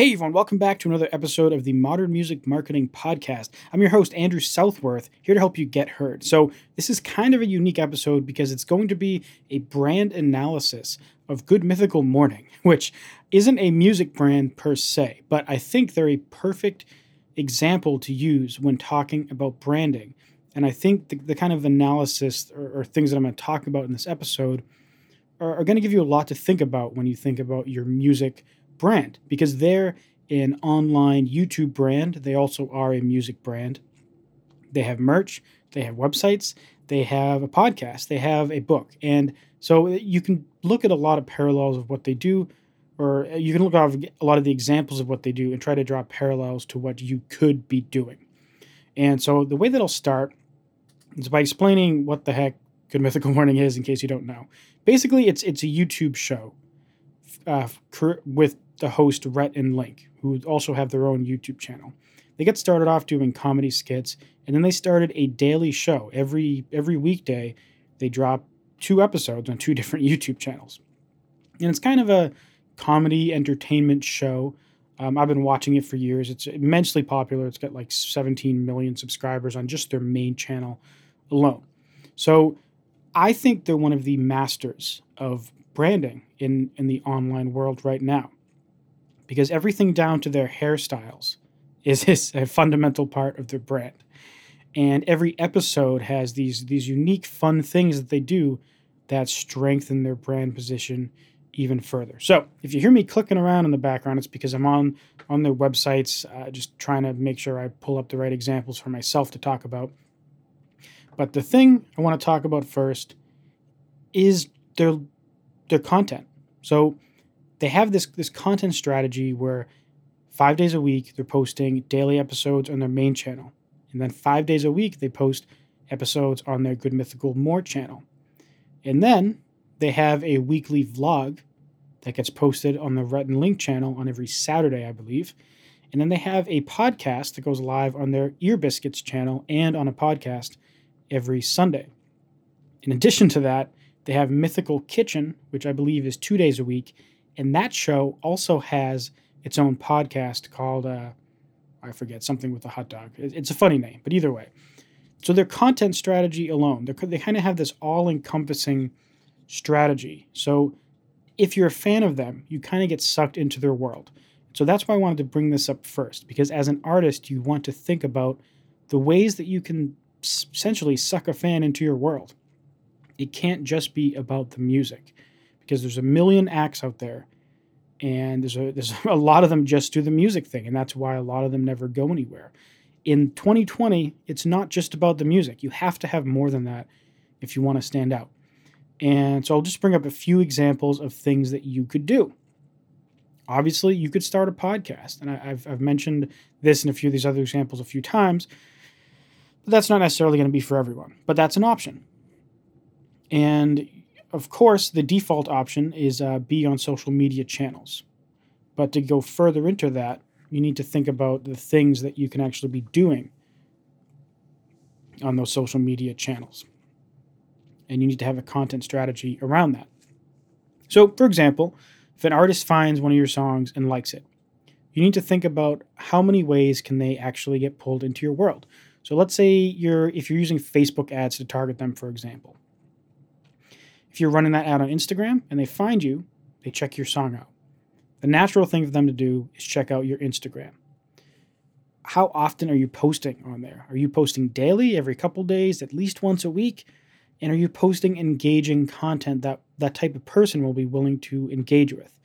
Hey everyone, welcome back to another episode of the Modern Music Marketing Podcast. I'm your host, Andrew Southworth, here to help you get heard. So, this is kind of a unique episode because it's going to be a brand analysis of Good Mythical Morning, which isn't a music brand per se, but I think they're a perfect example to use when talking about branding. And I think the, the kind of analysis or, or, things that I'm going to talk about in this episode are, are going to give you a lot to think about when you think about your music brand because they're an online YouTube brand. They also are a music brand. They have merch, they have websites, they have a podcast, they have a book. And so you can look at a lot of parallels of what they do, or you can look at a lot of the examples of what they do and try to draw parallels to what you could be doing. And so the way that I'll start is by explaining what the heck Good Mythical Morning is, in case you don't know. Basically, it's it's a YouTube show uh, with the host Rhett and Link, who also have their own YouTube channel. They get started off doing comedy skits, and then they started a daily show every every weekday. They drop two episodes on two different YouTube channels, and it's kind of a comedy entertainment show. Um, I've been watching it for years. It's immensely popular. It's got like 17 million subscribers on just their main channel alone. So I think they're one of the masters of branding in, in the online world right now because everything down to their hairstyles is, is a fundamental part of their brand. And every episode has these these unique fun things that they do that strengthen their brand position even further. So if you hear me clicking around in the background, it's because I'm on on their websites, uh, just trying to make sure I pull up the right examples for myself to talk about. But the thing I want to talk about first is their their content. So they have this this content strategy where five days a week they're posting daily episodes on their main channel, and then five days a week they post episodes on their Good Mythical More channel, and then they have a weekly vlog that gets posted on the Rhett and Link channel on every Saturday, I believe. And then they have a podcast that goes live on their Ear Biscuits channel and on a podcast every Sunday. In addition to that, they have Mythical Kitchen, which I believe is two days a week, and that show also has its own podcast called, uh, I forget, something with a hot dog. It's a funny name, but either way. So their content strategy alone, they kind of have this all encompassing strategy. So if you're a fan of them, you kind of get sucked into their world. So that's why I wanted to bring this up first, because as an artist, you want to think about the ways that you can essentially suck a fan into your world. It can't just be about the music because there's a million acts out there and there's a there's a lot of them just do the music thing and that's why a lot of them never go anywhere. In 2020 it's not just about the music. You have to have more than that if you want to stand out. And so i'll just bring up a few examples of things that you could do. Obviously you could start a podcast and I, have I've mentioned this and a few of these other examples a few times but that's not necessarily going to be for everyone but that's an option. And of course, the default option is uh, be on social media channels. But to go further into that, you need to think about the things that you can actually be doing on those social media channels. And you need to have a content strategy around that. So, for example, if an artist finds one of your songs and likes it, you need to think about how many ways can they actually get pulled into your world. So let's say you're if you're using Facebook ads to target them, for example. If you're running that ad on Instagram and they find you, they check your song out. The natural thing for them to do is check out your Instagram. How often are you posting on there? Are you posting daily, every couple days, at least once a week? And are you posting engaging content that that type of person will be willing to engage with?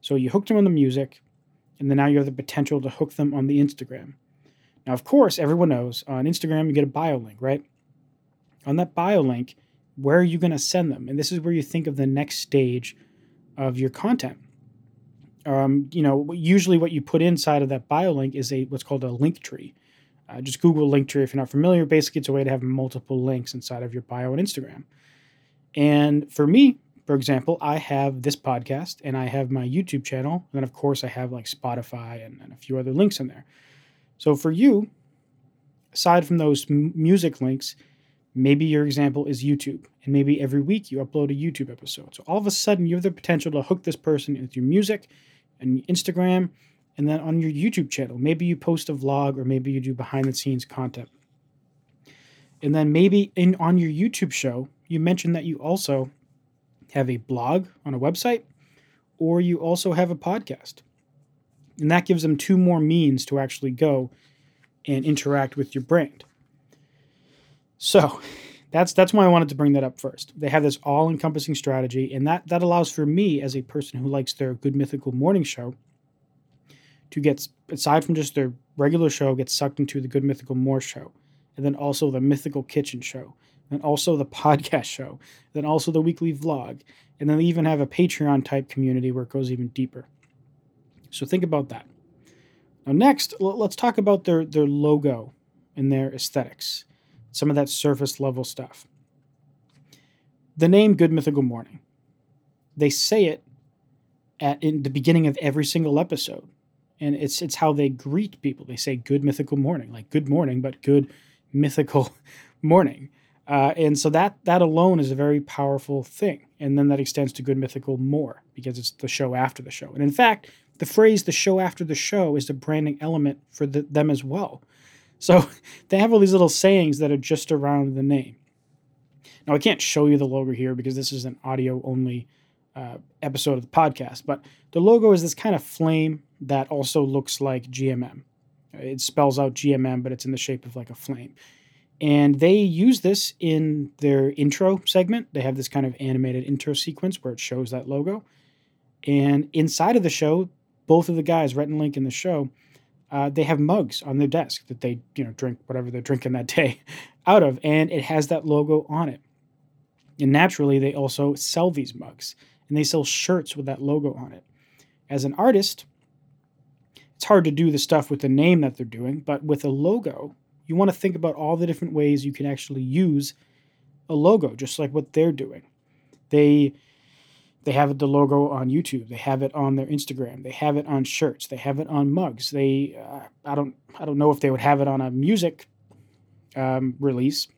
So you hooked them on the music, and then now you have the potential to hook them on the Instagram. Now, of course, everyone knows on Instagram you get a bio link, right? On that bio link, where are you going to send them? And this is where you think of the next stage of your content. Um, you know, usually what you put inside of that bio link is a what's called a Linktree. Uh, just Google Linktree if you're not familiar. Basically, it's a way to have multiple links inside of your bio on Instagram. And for me, for example, I have this podcast and I have my YouTube channel. And then, of course, I have like Spotify and, and a few other links in there. So for you, aside from those m- music links, Maybe your example is YouTube, and maybe every week you upload a YouTube episode. So all of a sudden, you have the potential to hook this person with your music and Instagram, And then on your YouTube channel, maybe you post a vlog or maybe you do behind the scenes content. And then maybe in on your YouTube show, you mention that you also have a blog on a website or you also have a podcast. And that gives them two more means to actually go and interact with your brand. So, that's that's why I wanted to bring that up first. They have this all-encompassing strategy and that that allows for me as a person who likes their good mythical morning show to get aside from just their regular show get sucked into the good mythical more show and then also the mythical kitchen show and also the podcast show then also the weekly vlog and then they even have a patreon type community where it goes even deeper. So think about that. Now next let's talk about their their logo and their aesthetics some of that surface level stuff the name good mythical morning they say it at in the beginning of every single episode and it's it's how they greet people. They say "Good mythical morning," like "Good morning," but "Good mythical morning," uh, and so that that alone is a very powerful thing. And then that extends to "Good mythical more" because it's the show after the show. And in fact, the phrase "the show after the show" is a branding element for the, them as well. So they have all these little sayings that are just around the name. Now I can't show you the logo here because this is an audio only uh, episode of the podcast, but the logo is this kind of flame that also looks like GMM. It spells out GMM, but it's in the shape of like a flame. And they use this in their intro segment. They have this kind of animated intro sequence where it shows that logo. And inside of the show, both of the guys, Rhett and Link in the show, uh, they have mugs on their desk that they, you know, drink whatever they're drinking that day out of, and it has that logo on it. And naturally, they also sell these mugs, and they sell shirts with that logo on it. As an artist, it's hard to do the stuff with the name that they're doing, but with a logo, you want to think about all the different ways you can actually use a logo, just like what they're doing. They they have the logo on YouTube. They have it on their Instagram. They have it on shirts. They have it on mugs. They uh, I don't I don't know if they would have it on a music um, release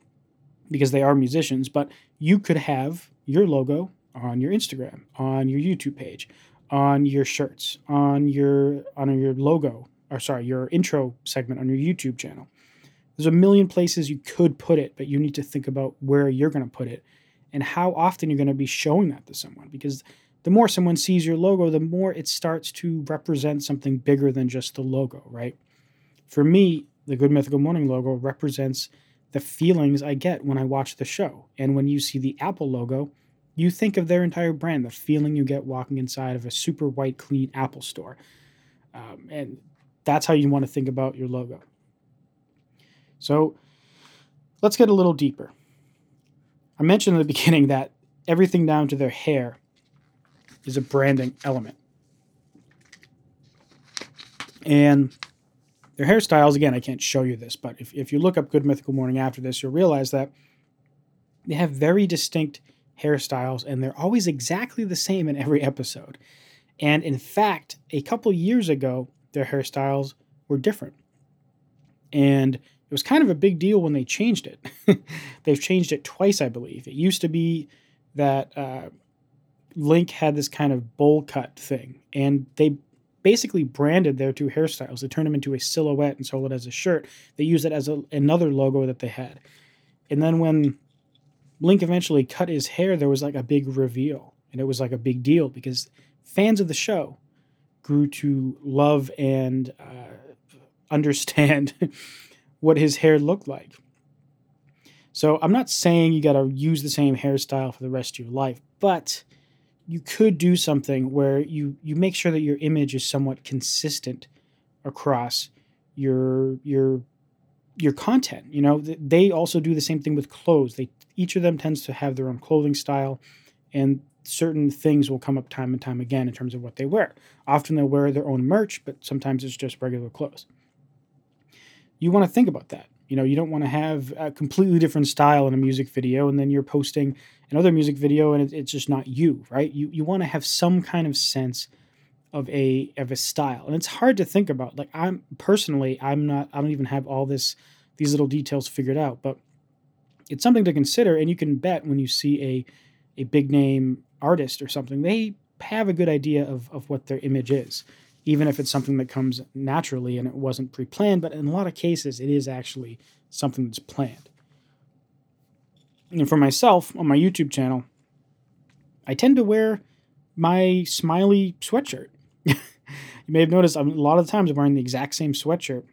because they are musicians, but you could have your logo on your Instagram, on your YouTube page, on your shirts, on your on your logo, or sorry, your intro segment on your YouTube channel. There's a million places you could put it, but you need to think about where you're going to put it and how often you're going to be showing that to someone because the more someone sees your logo, the more it starts to represent something bigger than just the logo, right? For me, the Good Mythical Morning logo represents the feelings I get when I watch the show. And when you see the Apple logo, you think of their entire brand, the feeling you get walking inside of a super white, clean Apple store. Um, and that's how you want to think about your logo. So let's get a little deeper. I mentioned in the beginning that everything down to their hair is a branding element. And their hairstyles, again, I can't show you this, but if, if you look up Good Mythical Morning after this, you'll realize that they have very distinct hairstyles, and they're always exactly the same in every episode. And in fact, a couple years ago, their hairstyles were different. And it was kind of a big deal when they changed it. They've changed it twice, I believe. It used to be that uh, Link had this kind of bowl cut thing, and they basically branded their two hairstyles. They turned them into a silhouette and sold it as a shirt. They used it as a, another logo that they had. And then when Link eventually cut his hair, there was like a big reveal. And it was like a big deal because fans of the show grew to love and uh, understand what his hair looked like. So I'm not saying you got to use the same hairstyle for the rest of your life, but you could do something where you you make sure that your image is somewhat consistent across your your your content. You know, they also do the same thing with clothes. They each of them tends to have their own clothing style, and certain things will come up time and time again in terms of what they wear. Often they'll wear their own merch, but sometimes it's just regular clothes. You want to think about that. You know, you don't want to have a completely different style in a music video, and then you're posting another music video, and it's just not you, right? You you want to have some kind of sense of a of a style, and it's hard to think about. Like I'm personally, I'm not. I don't even have all this these little details figured out, but it's something to consider. And you can bet when you see a a big name artist or something, they have a good idea of, of what their image is. Even if it's something that comes naturally and it wasn't pre-planned. But in a lot of cases, it is actually something that's planned. And for myself on my YouTube channel, I tend to wear my smiley sweatshirt. you may have noticed I'm, a lot of times I'm wearing the exact same sweatshirt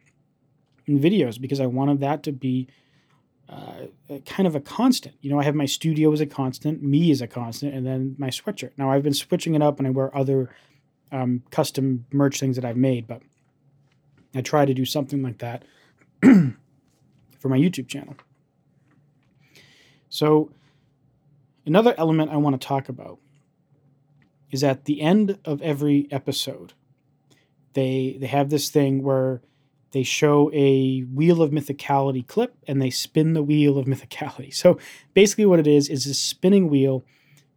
in videos because I wanted that to be uh, kind of a constant. You know, I have my studio as a constant, me as a constant, and then my sweatshirt. Now I've been switching it up and I wear other um, custom merch things that I've made, but I try to do something like that for my YouTube channel. So, another element I want to talk about is at the end of every episode, they they have this thing where they show a wheel of mythicality clip and they spin the wheel of mythicality. So basically, what it is is a spinning wheel,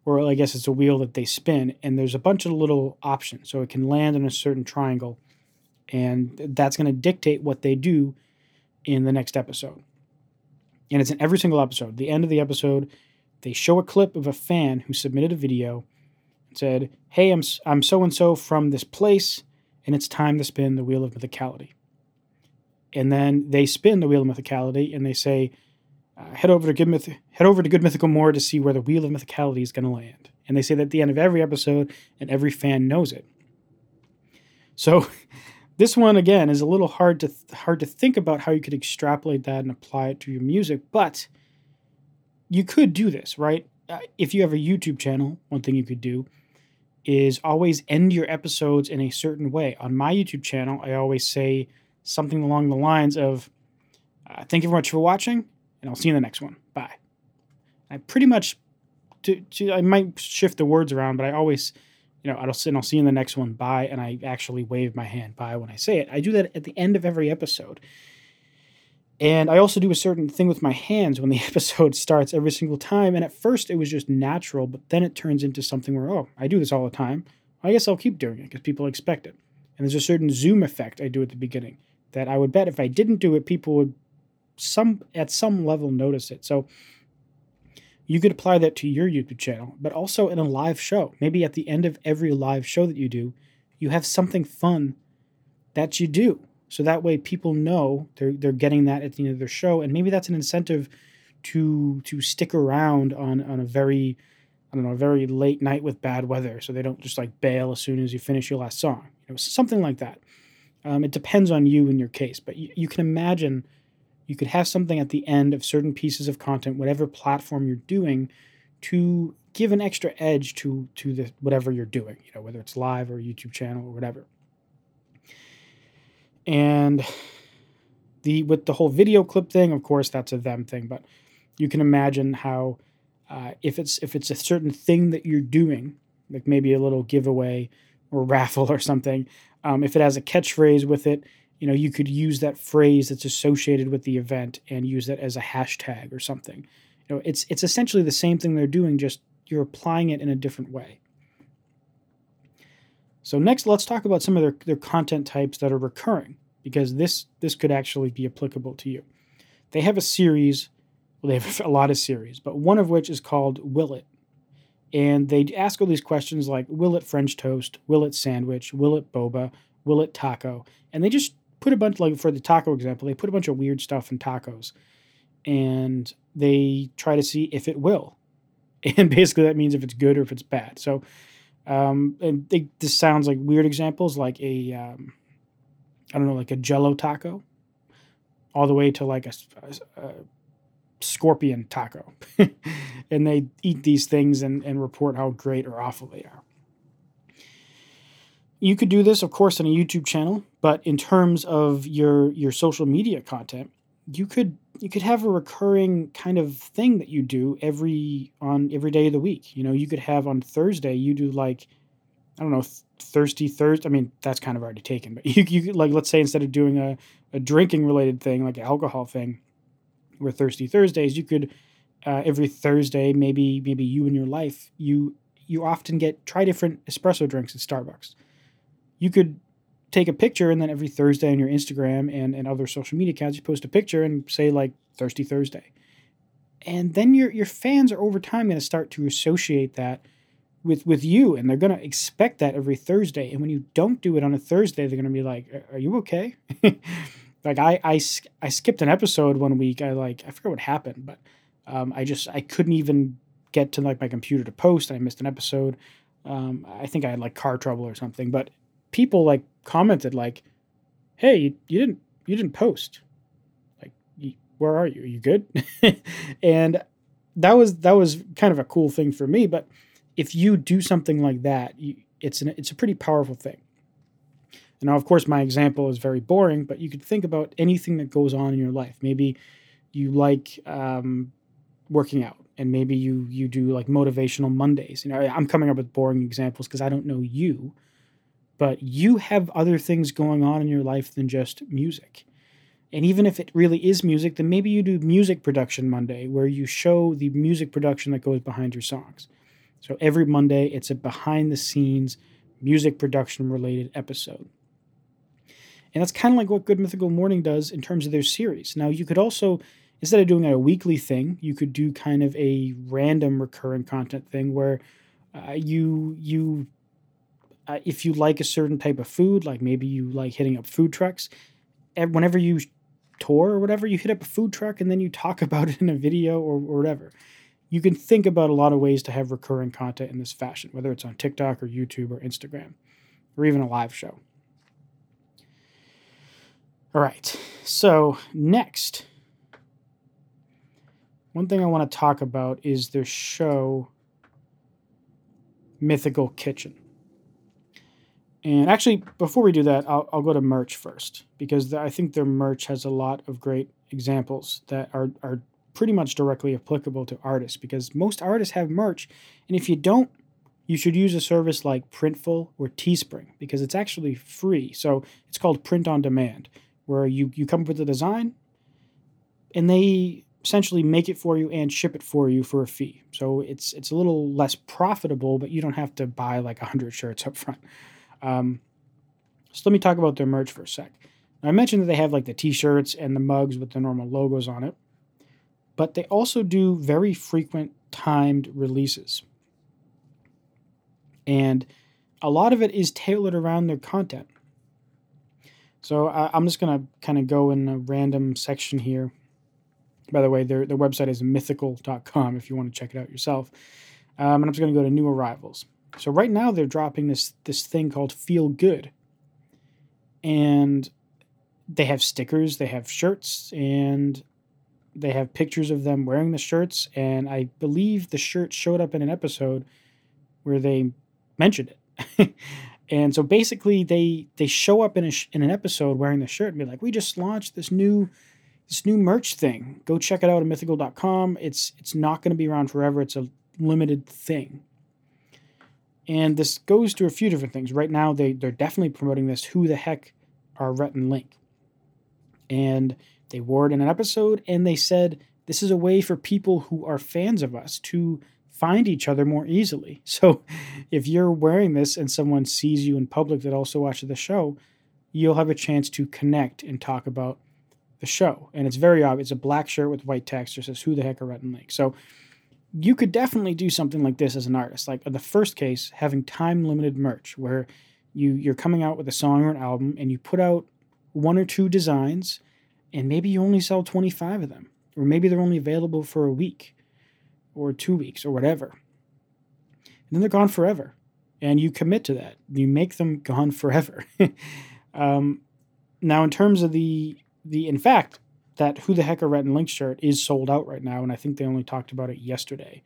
or I guess it's a wheel that they spin, and there's a bunch of little options. So it can land in a certain triangle, and that's going to dictate what they do in the next episode. And it's in every single episode. the end of the episode, they show a clip of a fan who submitted a video and said, Hey, I'm, I'm so and so from this place, and it's time to spin the wheel of mythicality. And then they spin the wheel of mythicality and they say, uh, head over to good myth- head over to good mythical more to see where the wheel of mythicality is going to land. And they say that at the end of every episode and every fan knows it. So this one again is a little hard to th- hard to think about how you could extrapolate that and apply it to your music but you could do this right? Uh, if you have a youtube channel one thing you could do is always end your episodes in a certain way. On my youtube channel i always say something along the lines of uh, thank you very much for watching and i'll see you in the next one bye i pretty much to, to, i might shift the words around but i always you know, I'll, and I'll see you in the next one. Bye. And I actually wave my hand bye when I say it. I do that at the end of every episode. And I also do a certain thing with my hands when the episode starts every single time. And at first it was just natural, but then it turns into something where, oh, I do this all the time. I guess I'll keep doing it because people expect it. And there's a certain zoom effect I do at the beginning that I would bet if I didn't do it, people would some at some level notice it. So you could apply that to your YouTube channel, but also in a live show. Maybe at the end of every live show that you do, you have something fun that you do. So that way people know they're they're getting that at the end of their show. And maybe that's an incentive to to stick around on on a very I don't know, a very late night with bad weather. So they don't just like bail as soon as you finish your last song. You know, something like that. Um, it depends on you in your case, but you, you can imagine you could have something at the end of certain pieces of content, whatever platform you're doing, to give an extra edge to to the whatever you're doing, you know, whether it's live or YouTube channel or whatever. And the with the whole video clip thing, of course, that's a them thing, but you can imagine how uh, if it's if it's a certain thing that you're doing, like maybe a little giveaway or raffle or something, um, if it has a catchphrase with it, you know, you could use that phrase that's associated with the event and use that as a hashtag or something. You know, it's it's essentially the same thing they're doing, just you're applying it in a different way. So next, let's talk about some of their, their content types that are recurring, because this this could actually be applicable to you. They have a series, well, they have a lot of series, but one of which is called Will It. And they ask all these questions like Will it French toast? Will it sandwich? Will it boba? Will it taco? And they just put a bunch like for the taco example, they put a bunch of weird stuff in tacos, and they try to see if it will, and basically that means if it's good or if it's bad. So, um, and they, this sounds like weird examples, like a um, I don't know, like a Jello taco, all the way to like a, a, a scorpion taco, and they eat these things and, and report how great or awful they are. You could do this, of course, on a YouTube channel, but in terms of your your social media content, you could you could have a recurring kind of thing that you do every on every day of the week. You know, you could have on Thursday you do like I don't know thirsty Thursday. I mean, that's kind of already taken, but you you could, like let's say instead of doing a a drinking related thing like an alcohol thing, where thirsty Thursdays, you could uh, every Thursday maybe maybe you in your life you you often get try different espresso drinks at Starbucks you could take a picture and then every Thursday on your Instagram and, and other social media accounts, you post a picture and say like Thirsty Thursday. And then your your fans are over time going to start to associate that with with you and they're going to expect that every Thursday. And when you don't do it on a Thursday they're going to be like are you okay? Like I, I I skipped an episode one week I like I forget what happened but um, I just I couldn't even get to like my computer to post and I missed an episode. Um, I think I had like car trouble or something but people like commented like hey you, you didn't you didn't post like where are you are you good and that was that was kind of a cool thing for me but if you do something like that, you, it's an, it's a pretty powerful thing. Now, of course, my example is very boring, but you could think about anything that goes on in your life. Maybe you like um, working out, and maybe you you do like motivational Mondays. You know, I'm coming up with boring examples because I don't know you, but you have other things going on in your life than just music. And even if it really is music, then maybe you do music production Monday, where you show the music production that goes behind your songs. So every Monday, it's a behind the scenes music production related episode. And that's kind of like what Good Mythical Morning does in terms of their series. Now, you could also, instead of doing a weekly thing, you could do kind of a random recurring content thing where uh, you, you, uh, if you like a certain type of food, like maybe you like hitting up food trucks, whenever you tour or whatever, you hit up a food truck and then you talk about it in a video or, or whatever you can think about a lot of ways to have recurring content in this fashion, whether it's on TikTok or YouTube or Instagram or even a live show. All right, so next, one thing I want to talk about is their show Mythical Kitchen. And actually, before we do that, I'll, I'll go to merch first because I think their merch has a lot of great examples that are, are pretty much directly applicable to artists because most artists have merch. And if you don't, you should use a service like Printful or Teespring because it's actually free. So it's called print on demand, where you, you come up with the design and they essentially make it for you and ship it for you for a fee. So it's it's a little less profitable, but you don't have to buy like 100 shirts up front. Um, so let me talk about their merch for a sec. I mentioned that they have like the t-shirts and the mugs with the normal logos on it but they also do very frequent timed releases. And a lot of it is tailored around their content. So I, am just going to kind of go in a random section here. By the way, their, their website is mythical.com if you want to check it out yourself. Um, and I'm just going to go to new arrivals. So right now they're dropping this this thing called Feel Good. And they have stickers, they have shirts, and they have pictures of them wearing the shirts, and I believe the shirt showed up in an episode where they mentioned it. and so basically, they they show up in a in an episode wearing the shirt and be like, "We just launched this new." This new merch thing. Go check it out at mythical.com. It's it's not going to be around forever. It's a limited thing. And this goes to a few different things. Right now, they, they're definitely promoting this Who the Heck are Rhett and Link. And they wore it in an episode and they said this is a way for people who are fans of us to find each other more easily. So if you're wearing this and someone sees you in public that also watches the show, you'll have a chance to connect and talk about the show. And it's very obvious. It's a black shirt with white text that says, Who the heck are Rhett and Link? So you could definitely do something like this as an artist. Like the first case, having time limited merch where you, you're coming out with a song or an album and you put out one or two designs and maybe you only sell 25 of them, or maybe they're only available for a week or two weeks or whatever. And then they're gone forever. And you commit to that. You make them gone forever. um, now, in terms of the the in fact, that who the heck are Rhett and Link shirt is sold out right now, and I think they only talked about it yesterday.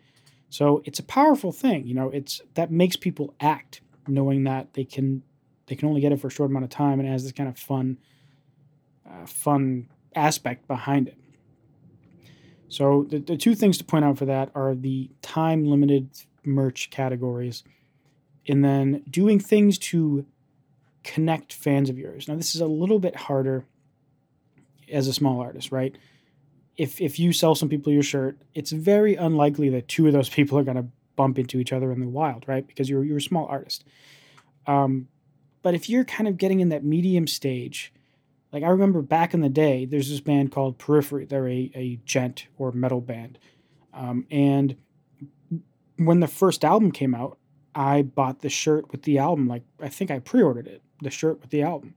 So it's a powerful thing, you know. It's that makes people act, knowing that they can they can only get it for a short amount of time, and it has this kind of fun, uh, fun aspect behind it. So the, the two things to point out for that are the time limited merch categories and then doing things to connect fans of yours. Now this is a little bit harder as a small artist, right? If if you sell some people your shirt, it's very unlikely that two of those people are going to bump into each other in the wild, right? Because you're you're a small artist. Um, but if you're kind of getting in that medium stage like I remember back in the day, there's this band called Periphery. They're a, a djent or metal band. Um, and when the first album came out, I bought the shirt with the album. Like I think I pre-ordered it, the shirt with the album.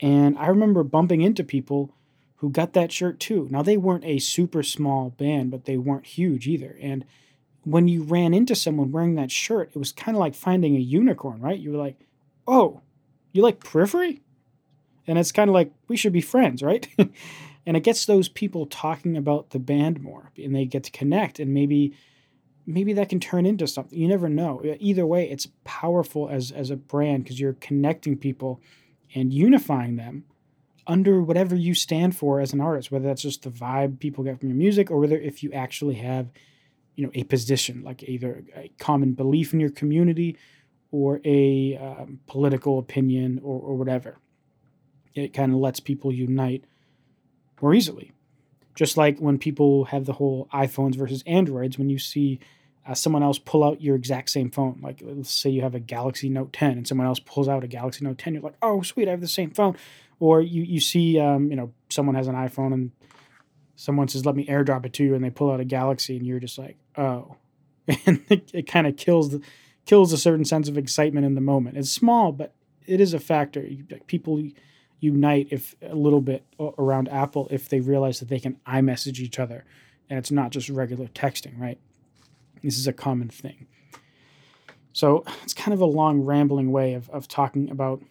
And I remember bumping into people who got that shirt too. Now they weren't a super small band, but they weren't huge either. And when you ran into someone wearing that shirt, it was kind of like finding a unicorn, right? You were like, "Oh, you like Periphery?" And it's kind of like we should be friends, right? and it gets those people talking about the band more, and they get to connect, and maybe maybe that can turn into something. You never know. Either way, it's powerful as as a brand because you're connecting people and unifying them under whatever you stand for as an artist, whether that's just the vibe people get from your music or whether if you actually have, you know, a position like either a common belief in your community or a um, political opinion or, or whatever. It kind of lets people unite more easily. Just like when people have the whole iPhones versus Androids, when you see uh, someone else pull out your exact same phone. Like, let's say you have a Galaxy Note 10 and someone else pulls out a Galaxy Note 10. You're like, oh, sweet, I have the same phone. Or you, you see, um, you know, someone has an iPhone and someone says, let me airdrop it to you, and they pull out a Galaxy, and you're just like, oh. And it, it kind of kills the, kills a certain sense of excitement in the moment. It's small, but it is a factor. People unite if a little bit around Apple if they realize that they can iMessage each other and it's not just regular texting, right? This is a common thing. So it's kind of a long, rambling way of, of talking about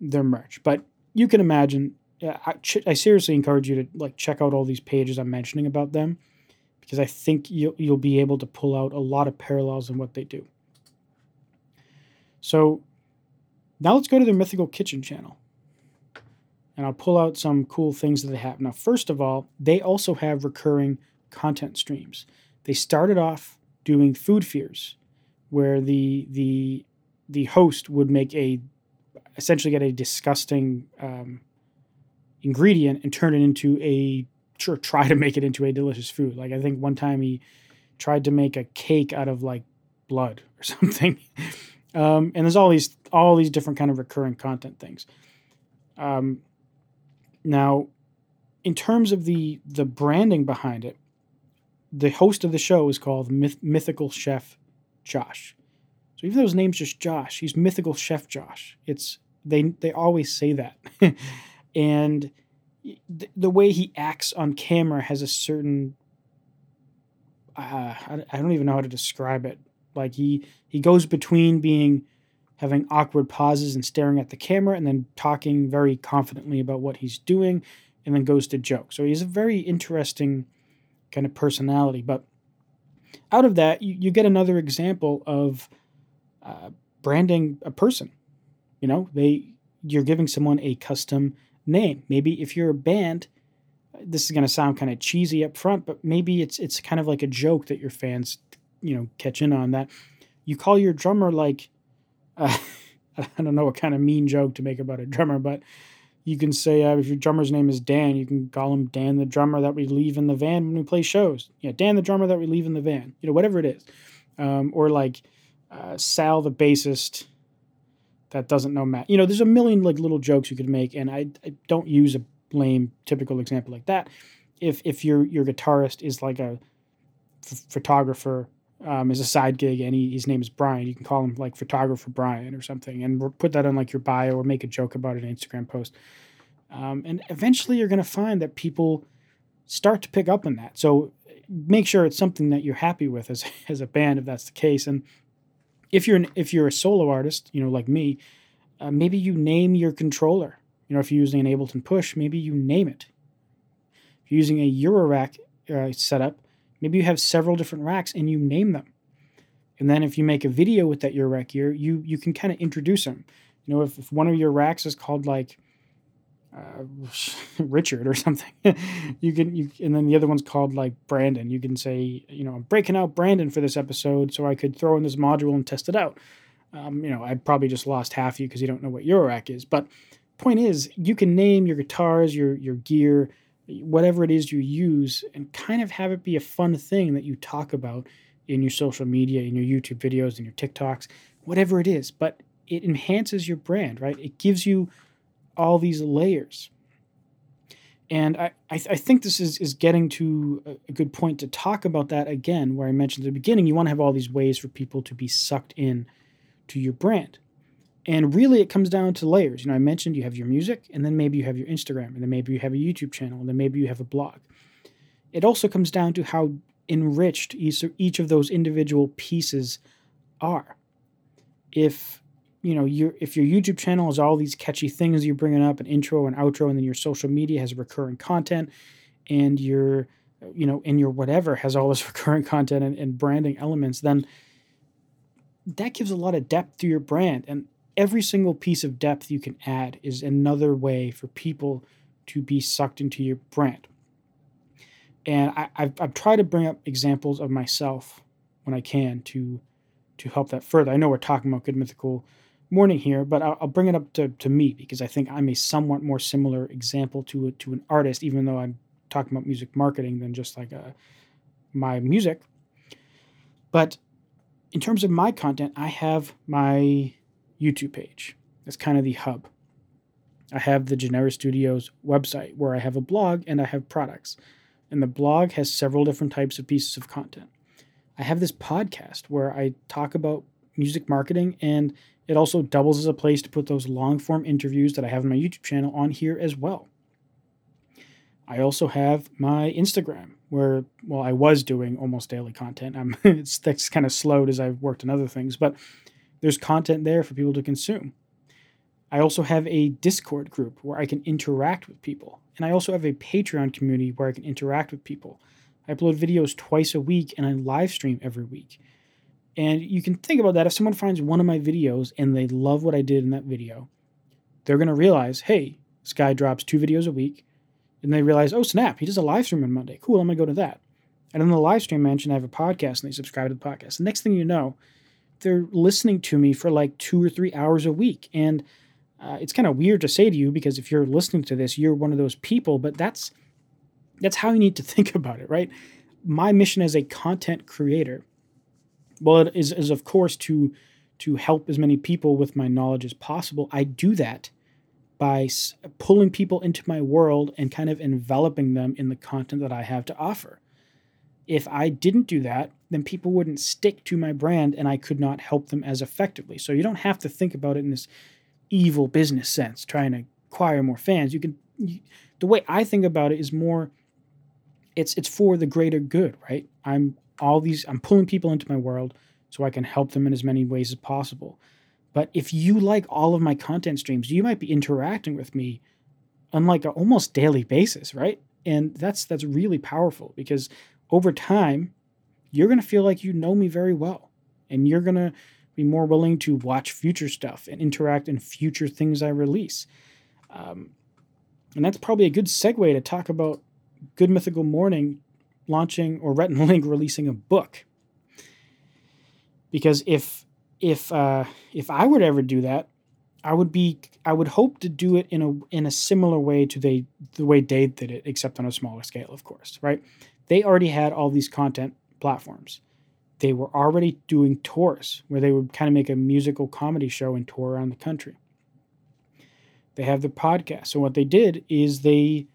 their merch. But you can imagine, I, I seriously encourage you to like check out all these pages I'm mentioning about them because I think you'll, you'll be able to pull out a lot of parallels in what they do. So now let's go to their Mythical Kitchen channel. And I'll pull out some cool things that they have. Now, first of all, they also have recurring content streams. They started off doing food fears, where the the the host would make a essentially get a disgusting um, ingredient and turn it into a try to make it into a delicious food. Like I think one time he tried to make a cake out of like blood or something. Um, and there's all these all these different kind of recurring content things. Um, now, in terms of the the branding behind it, the host of the show is called Myth- Mythical Chef Josh. So even though his name's just Josh, he's Mythical Chef Josh. It's they they always say that, and th- the way he acts on camera has a certain uh, I, I don't even know how to describe it. Like he he goes between being having awkward pauses and staring at the camera and then talking very confidently about what he's doing and then goes to joke. So he's a very interesting kind of personality. But out of that, you, you get another example of uh, branding a person. You know, they you're giving someone a custom name. Maybe if you're a band, this is going to sound kind of cheesy up front, but maybe it's it's kind of like a joke that your fans, you know, catch in on that. You call your drummer like, uh, I don't know what kind of mean joke to make about a drummer, but you can say uh, if your drummer's name is Dan, you can call him Dan the drummer that we leave in the van when we play shows. Yeah, Dan the drummer that we leave in the van. You know, whatever it is, um, or like uh, Sal the bassist that doesn't know math. You know, there's a million like little jokes you could make, and I, I don't use a lame typical example like that. If if your your guitarist is like a f- photographer um, as a side gig, and he, his name is Brian. You can call him like photographer Brian or something, and put that on like your bio or make a joke about an Instagram post. Um, and eventually, you're going to find that people start to pick up on that. So make sure it's something that you're happy with as as a band, if that's the case. And if you're an, if you're a solo artist, you know, like me, uh, maybe you name your controller. You know, if you're using an Ableton Push, maybe you name it. If you're using a Eurorack uh, setup, Maybe you have several different racks and you name them. And then if you make a video with that Eurorack gear, you you can kind of introduce them. You know, if, if one of your racks is called like uh, Richard or something, you can you and then the other one's called like Brandon. You can say, you know, I'm breaking out Brandon for this episode, so I could throw in this module and test it out. Um, you know, I probably just lost half of you because you don't know what Eurorack is. But point is, you can name your guitars, your your gear, whatever it is you use and kind of have it be a fun thing that you talk about in your social media, in your YouTube videos, in your TikToks, whatever it is. But it enhances your brand, right? It gives you all these layers. And I, I, th- I think this is, is getting to a, good point to talk about that again, where I mentioned at the beginning, you want to have all these ways for people to be sucked in to your brand. And really, it comes down to layers. You know, I mentioned you have your music, and then maybe you have your Instagram, and then maybe you have a YouTube channel, and then maybe you have a blog. It also comes down to how enriched each, each of those individual pieces are. If you know your if your YouTube channel has all these catchy things you're bringing up, an intro and outro, and then your social media has recurring content, and your you know and your whatever has all this recurring content and, and branding elements, then that gives a lot of depth to your brand. And every single piece of depth you can add is another way for people to be sucked into your brand. And I, have I've tried to bring up examples of myself when I can to to help that further. I know we're talking about good mythical morning here, but I'll, I'll bring it up to, to me because I think I'm a somewhat more similar example to a, to an artist, even though I'm talking about music marketing than just like a, uh, my music. But in terms of my content, I have my YouTube page. That's kind of the hub. I have the Genera Studios website where I have a blog and I have products. And the blog has several different types of pieces of content. I have this podcast where I talk about music marketing and it also doubles as a place to put those long form interviews that I have on my YouTube channel on here as well. I also have my Instagram where, well, I was doing almost daily content. I'm it's that's kind of slowed as I've worked on other things, but there's content there for people to consume. I also have a Discord group where I can interact with people. And I also have a Patreon community where I can interact with people. I upload videos twice a week and I live stream every week. And you can think about that if someone finds one of my videos and they love what I did in that video, they're going to realize, hey, this guy drops two videos a week. And they realize, oh, snap, he does a live stream on Monday. Cool, I'm going to go to that. And in the live stream mention, I have a podcast and they subscribe to the podcast. The next thing you know, they're listening to me for like two or three hours a week. And uh, it's kind of weird to say to you because if you're listening to this, you're one of those people, but that's that's how you need to think about it, right? My mission as a content creator, well, it is, is of course to to help as many people with my knowledge as possible. I do that by pulling people into my world and kind of enveloping them in the content that I have to offer if I didn't do that, then people wouldn't stick to my brand and I could not help them as effectively. So you don't have to think about it in this evil business sense, trying to acquire more fans. You can, you, the way I think about it is more, it's it's for the greater good, right? I'm all these, I'm pulling people into my world so I can help them in as many ways as possible. But if you like all of my content streams, you might be interacting with me on like an almost daily basis, right? And that's that's really powerful because over time, you're going to feel like you know me very well. And you're going to be more willing to watch future stuff and interact in future things I release. Um, and that's probably a good segue to talk about Good Mythical Morning launching or Rhett and Link releasing a book. Because if if uh, if I were to ever do that, I would be I would hope to do it in a in a similar way to they the way Dave did it, except on a smaller scale, of course, right? they already had all these content platforms. They were already doing tours where they would kind of make a musical comedy show and tour around the country. They have the podcast. So what they did is they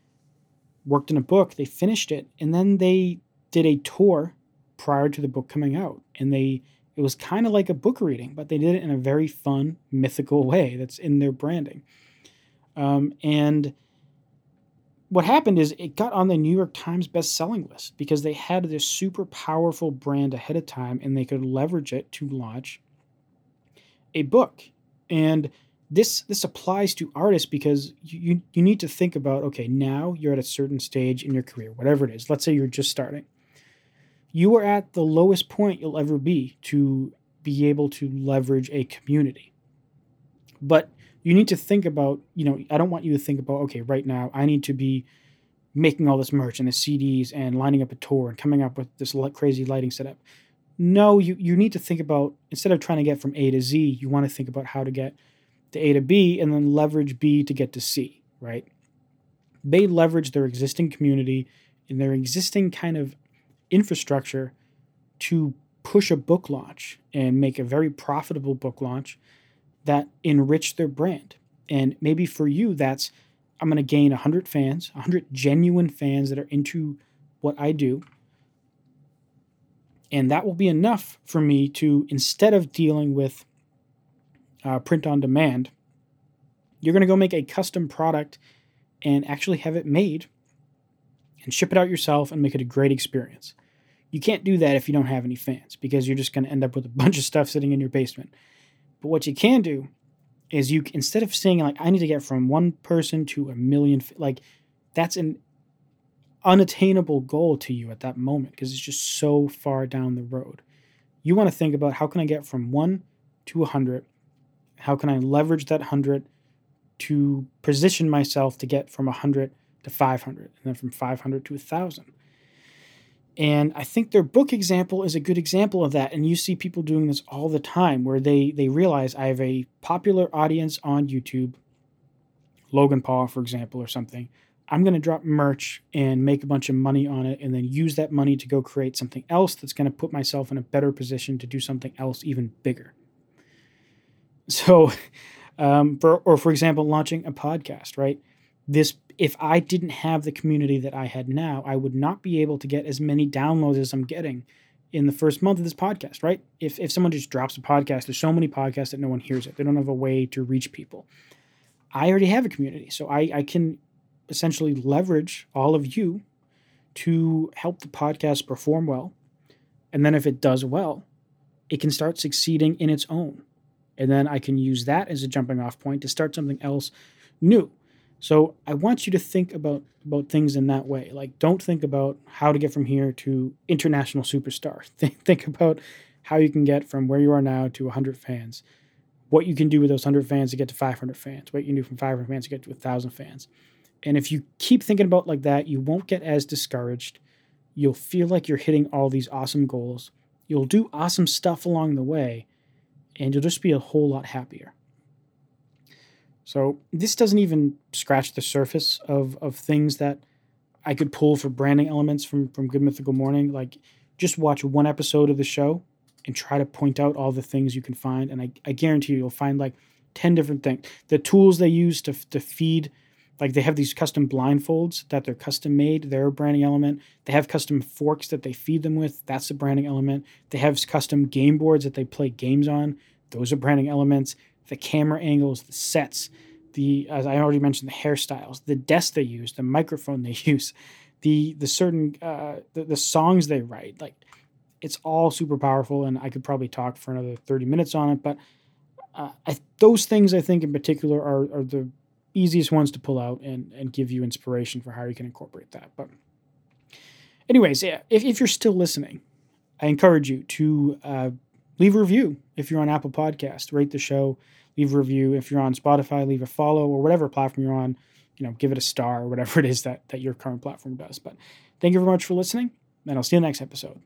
worked in a book, they finished it, and then they did a tour prior to the book coming out. And they it was kind of like a book reading, but they did it in a very fun, mythical way that's in their branding. Um, and what happened is it got on the New York Times best-selling list because they had this super powerful brand ahead of time and they could leverage it to launch a book. And this this applies to artists because you you need to think about okay, now you're at a certain stage in your career, whatever it is. Let's say you're just starting. You are at the lowest point you'll ever be to be able to leverage a community. But you need to think about, you know, I don't want you to think about, okay, right now I need to be making all this merch and the CDs and lining up a tour and coming up with this crazy lighting setup. No, you, you need to think about, instead of trying to get from A to Z, you want to think about how to get to A to B and then leverage B to get to C, right? They leverage their existing community and their existing kind of infrastructure to push a book launch and make a very profitable book launch that enrich their brand. And maybe for you, that's I'm going to gain 100 fans, 100 genuine fans that are into what I do. And that will be enough for me to, instead of dealing with uh, print on demand, you're going to go make a custom product and actually have it made and ship it out yourself and make it a great experience. You can't do that if you don't have any fans because you're just going to end up with a bunch of stuff sitting in your basement. But what you can do is you instead of saying like I need to get from one person to a million like that's an unattainable goal to you at that moment because it's just so far down the road. You want to think about how can I get from 1 to 100? How can I leverage that 100 to position myself to get from 100 to 500 and then from 500 to 1000? And I think their book example is a good example of that. And you see people doing this all the time where they, they realize I have a popular audience on YouTube, Logan Paul, for example, or something. I'm going to drop merch and make a bunch of money on it and then use that money to go create something else that's going to put myself in a better position to do something else even bigger. So, um, for, or for example, launching a podcast, right? This if I didn't have the community that I had now, I would not be able to get as many downloads as I'm getting in the first month of this podcast, right? If, if someone just drops a podcast, there's so many podcasts that no one hears it. They don't have a way to reach people. I already have a community, so I, I can essentially leverage all of you to help the podcast perform well. And then if it does well, it can start succeeding in its own. And then I can use that as a jumping off point to start something else new. So I want you to think about about things in that way. Like don't think about how to get from here to international superstar. Think, think about how you can get from where you are now to 100 fans. What you can do with those 100 fans to get to 500 fans. What you can do from 500 fans to get to 1,000 fans. And if you keep thinking about like that, you won't get as discouraged. You'll feel like you're hitting all these awesome goals. You'll do awesome stuff along the way, and you'll just be a whole lot happier. So this doesn't even scratch the surface of of things that I could pull for branding elements from from Good Mythical Morning. Like just watch one episode of the show and try to point out all the things you can find, and I, I guarantee you you'll find like ten different things. The tools they use to to feed. Like they have these custom blindfolds that they're custom made. They're a branding element. They have custom forks that they feed them with. That's a branding element. They have custom game boards that they play games on. Those are branding elements the camera angles, the sets, the as I already mentioned, the hairstyles, the desk they use, the microphone they use, the the certain uh, the, the songs they write. Like it's all super powerful, and I could probably talk for another thirty minutes on it. But uh, I, those things I think in particular are are the easiest ones to pull out and and give you inspiration for how you can incorporate that. But anyways, yeah, if if you're still listening, I encourage you to uh, leave a review if you're on Apple Podcast. Rate the show, leave a review. If you're on Spotify, leave a follow or whatever platform you're on. You know, give it a star or whatever it is that that your current platform does. But thank you very much for listening, and I'll see you next episode.